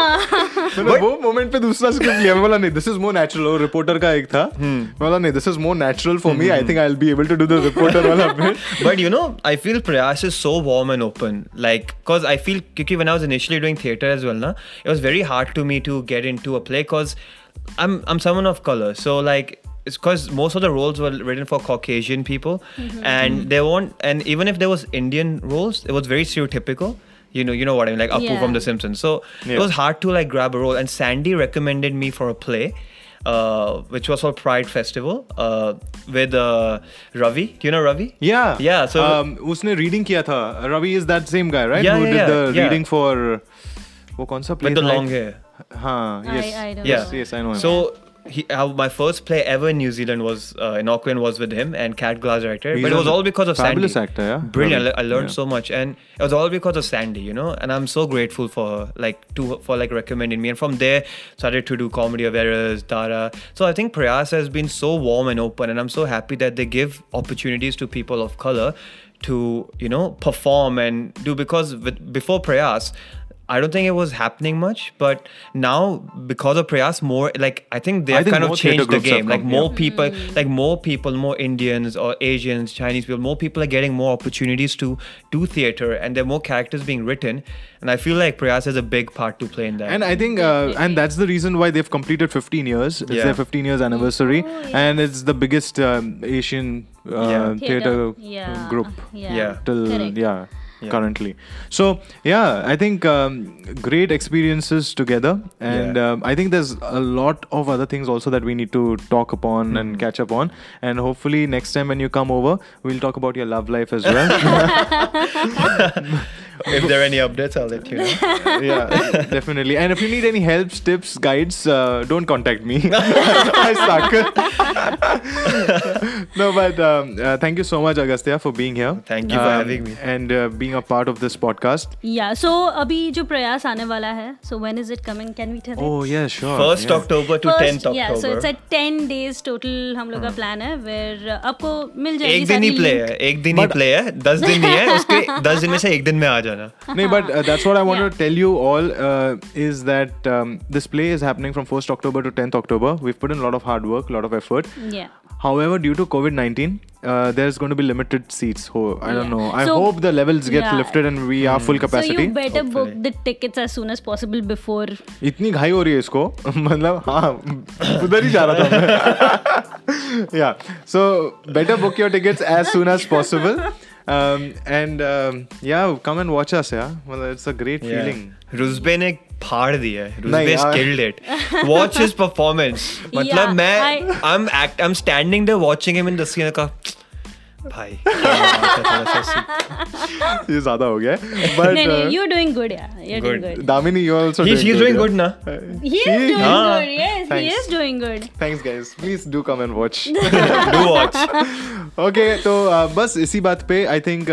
मैंने वो मोमेंट पे दूसरा स्क्रिप्ट लिया मैं बोला नहीं दिस इज मोर नेचुरल वो रिपोर्टर का एक था मैं बोला नहीं this is more natural for me I think I will be able to do the reporter वाला bit but you know, I feel Prayas is so warm and open. Like, cause I feel, because when I was initially doing theater as well, na, it was very hard to me to get into a play, cause I'm I'm someone of color, so like. It's because most of the roles were written for Caucasian people, and they won't. And even if there was Indian roles, it was very stereotypical. You know, you know what I mean, like Apu Yeah. from The Simpsons. So it Yeah. was hard to like grab a role. And Sandy recommended me for a play, uh, which was called Pride Festival, uh, with uh, Ravi. Do you know Ravi? Yeah. Yeah, so- um, उसने reading किया था Ravi is that same guy right Yeah, who yeah, did the yeah, yeah. Reading for वो कौन सा play with the long hair. हाँ I- yes I don't Yeah. yes yes I know him. So he, uh, my first play ever in New Zealand was uh, in Auckland was with him and Cat Glass director. He's but it was all because of fabulous Sandy. actor, yeah. Brilliant. I I learned Yeah. so much, and it was all because of Sandy, you know. And I'm so grateful for her, like to for like recommending me. And from there, started to do comedy of errors, Dara. So I think Prayas has been so warm and open, and I'm so happy that they give opportunities to people of color to you know perform and do because with, before Prayas. I don't think it was happening much, but now because of Prayas, more like I think they I have think kind of changed the game. Like come, more yeah. people, like more people, more Indians or Asians, Chinese people, more people are getting more opportunities to do theatre, and there are more characters being written. And I feel like Prayas has a big part to play in that. And I think, uh, and that's the reason why they've completed 15 years. It's Yeah. their 15 years anniversary, Oh, yes. and it's the biggest um, Asian uh, Yeah. theater Yeah. group Yeah. Yeah. till Correct. yeah, Yeah. currently. So yeah, I think um, great experiences together, and Yeah. um, I think there's a lot of other things also that we need to talk upon Hmm. and catch up on, and hopefully next time when you come over, we'll talk about your love life as well. if there are any updates, I'll let you know. yeah, definitely. And if you need any helps, tips, guides, uh, don't contact me. I suck. no, but um, uh, thank you so much, Agustya, for being here. Thank you um, for having me. And uh, being a part of this podcast. Yeah, so abhi jo prayas aane wala hai, so when is it coming? Can we tell Oh, it? yeah, sure. 1st yeah. October to First, 10th October. Yeah, so it's a 10 days total हम लोग का hmm. Plan है where uh, आपको मिल जाएगी एक दिन ही play एक दिन ही प्ले है दस दिन ही है उसके दस दिन में से एक दिन में आ जाओ जाना नहीं but that's what I want to tell you all is that this play is happening from 1st October to 10th October we put in lot of hard work lot of effort However, due to COVID 19, uh, there's going to be limited seats. Ho- I yeah. don't know. I so, hope the levels get yeah. lifted and we mm. are full capacity. So you better Hopefully. book the tickets as soon as possible before. इतनी घाई हो रही है इसको मतलब हाँ उधर ही जा रहा था मैं yeah so better book your tickets as soon as possible Um, and um, yeah, come and watch us. Yeah, it's a great yeah. feeling. Ruzbeh phaad diya Ruzbeh killed it watch his performance matlab yeah, main I... i'm act, i'm standing there watching him in the scene like भाई ये ज़्यादा हो गया but नहीं नहीं you doing good यार you doing good Damini you also doing he is doing good ना he is doing good yes he is doing good thanks guys please do come and watch do watch okay तो बस इसी बात पे I think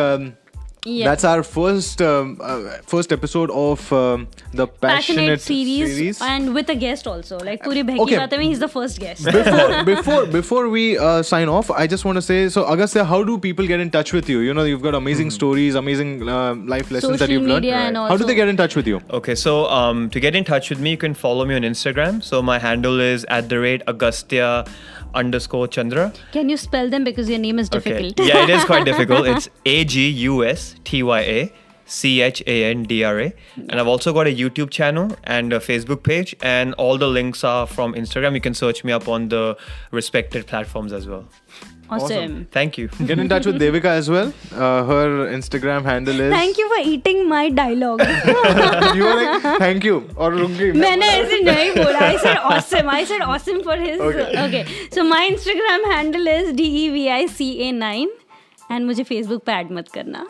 Yeah. that's our first um, uh, first episode of um, the passionate, Passionate series, and with a guest also. Like Puri Behki Okay. Baatein mein, he's the first guest. before before before we uh, sign off, I just want to say so Agustya, how do people get in touch with you? You know, you've got amazing stories, amazing uh, life lessons that you've learned. media and How do they get in touch with you? Okay, so um, to get in touch with me, you can follow me on Instagram. So my handle is at the rate Agustya underscore Chandra. Can you spell them because your name is difficult? Okay. Yeah, it is quite difficult. It's A G U S T Y A C H A N D R A. And I've also got a YouTube channel and a Facebook page, and all the links are from Instagram. You can search me up on the respected platforms as well. Awesome. Thank you. Get in touch with Devika as well. Uh, her Instagram handle is. Thank you for eating my dialogue. you were like, thank you. रुक गई मैंने ऐसे नहीं बोला I said awesome I said awesome for his Okay. okay so my Instagram handle is D E V I C A 9 and मुझे Facebook पे add मत करना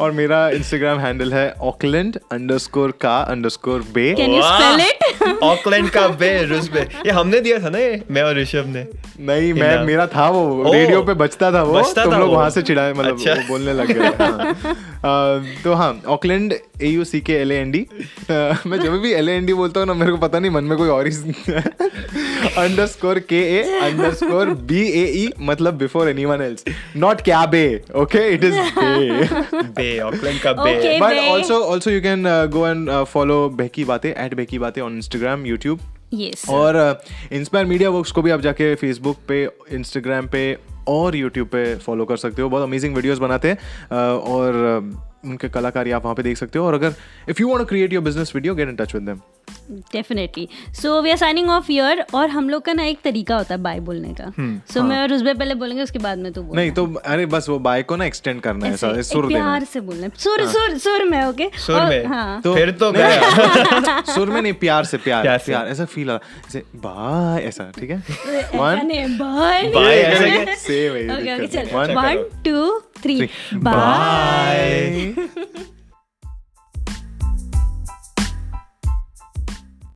और मेरा Instagram handle है auckland underscore का underscore bay. Can you spell it? Auckland का बे रुस्बे ये हमने दिया था ना ये मैं और ऋषभ ने नहीं मैं मेरा था वो ओ, रेडियो पे बचता था वो बजता तुम लोग वहाँ से चिढ़ाए मतलब अच्छा। वो बोलने लग गए हाँ। तो हाँ ऑकलैंड ए यू सी के एल एन डी मैं जब भी एल ए एन डी बोलता हूँ ना मेरे को पता नहीं मन में कोई और ही underscore K A underscore B A E मतलब before anyone else not क्या bay okay it is bay bay Auckland का bay Okay. But Bay. also, also you can uh, go and uh, follow Becky Bate at Becky Yes. और inspire media works को भी आप जाके Facebook पे Instagram पे और यूट्यूब पे फॉलो कर सकते हो। बहुत अमेजिंग वीडियोस बनाते हैं। Uh, और uh, उनके कलाकारी आप वहाँ पे देख सकते हो। और अगर if you want to create your business video get in touch with them definitely so we are signing off here और हम लोग का ना एक तरीका होता है बाय बोलने का। सो मैं और उसबे पहले बोलेंगे उसके बाद में तू बोल। नहीं तो अरे बस वो बाय को ना एक्सटेंड करना है सुर देना। प्यार से बोलना सुर सुर सुर में ओके सुर और- में। हाँ। तो- फिर तो नहीं, गया। सुर में नहीं प्यार से प्यार प्यार। ऐसा फील आ जैसे बाय ऐसा ठीक है? वन बाय Bye, ये ऐसे करेंगे, है ओके है। चल। One, one two three three. Bye Bye.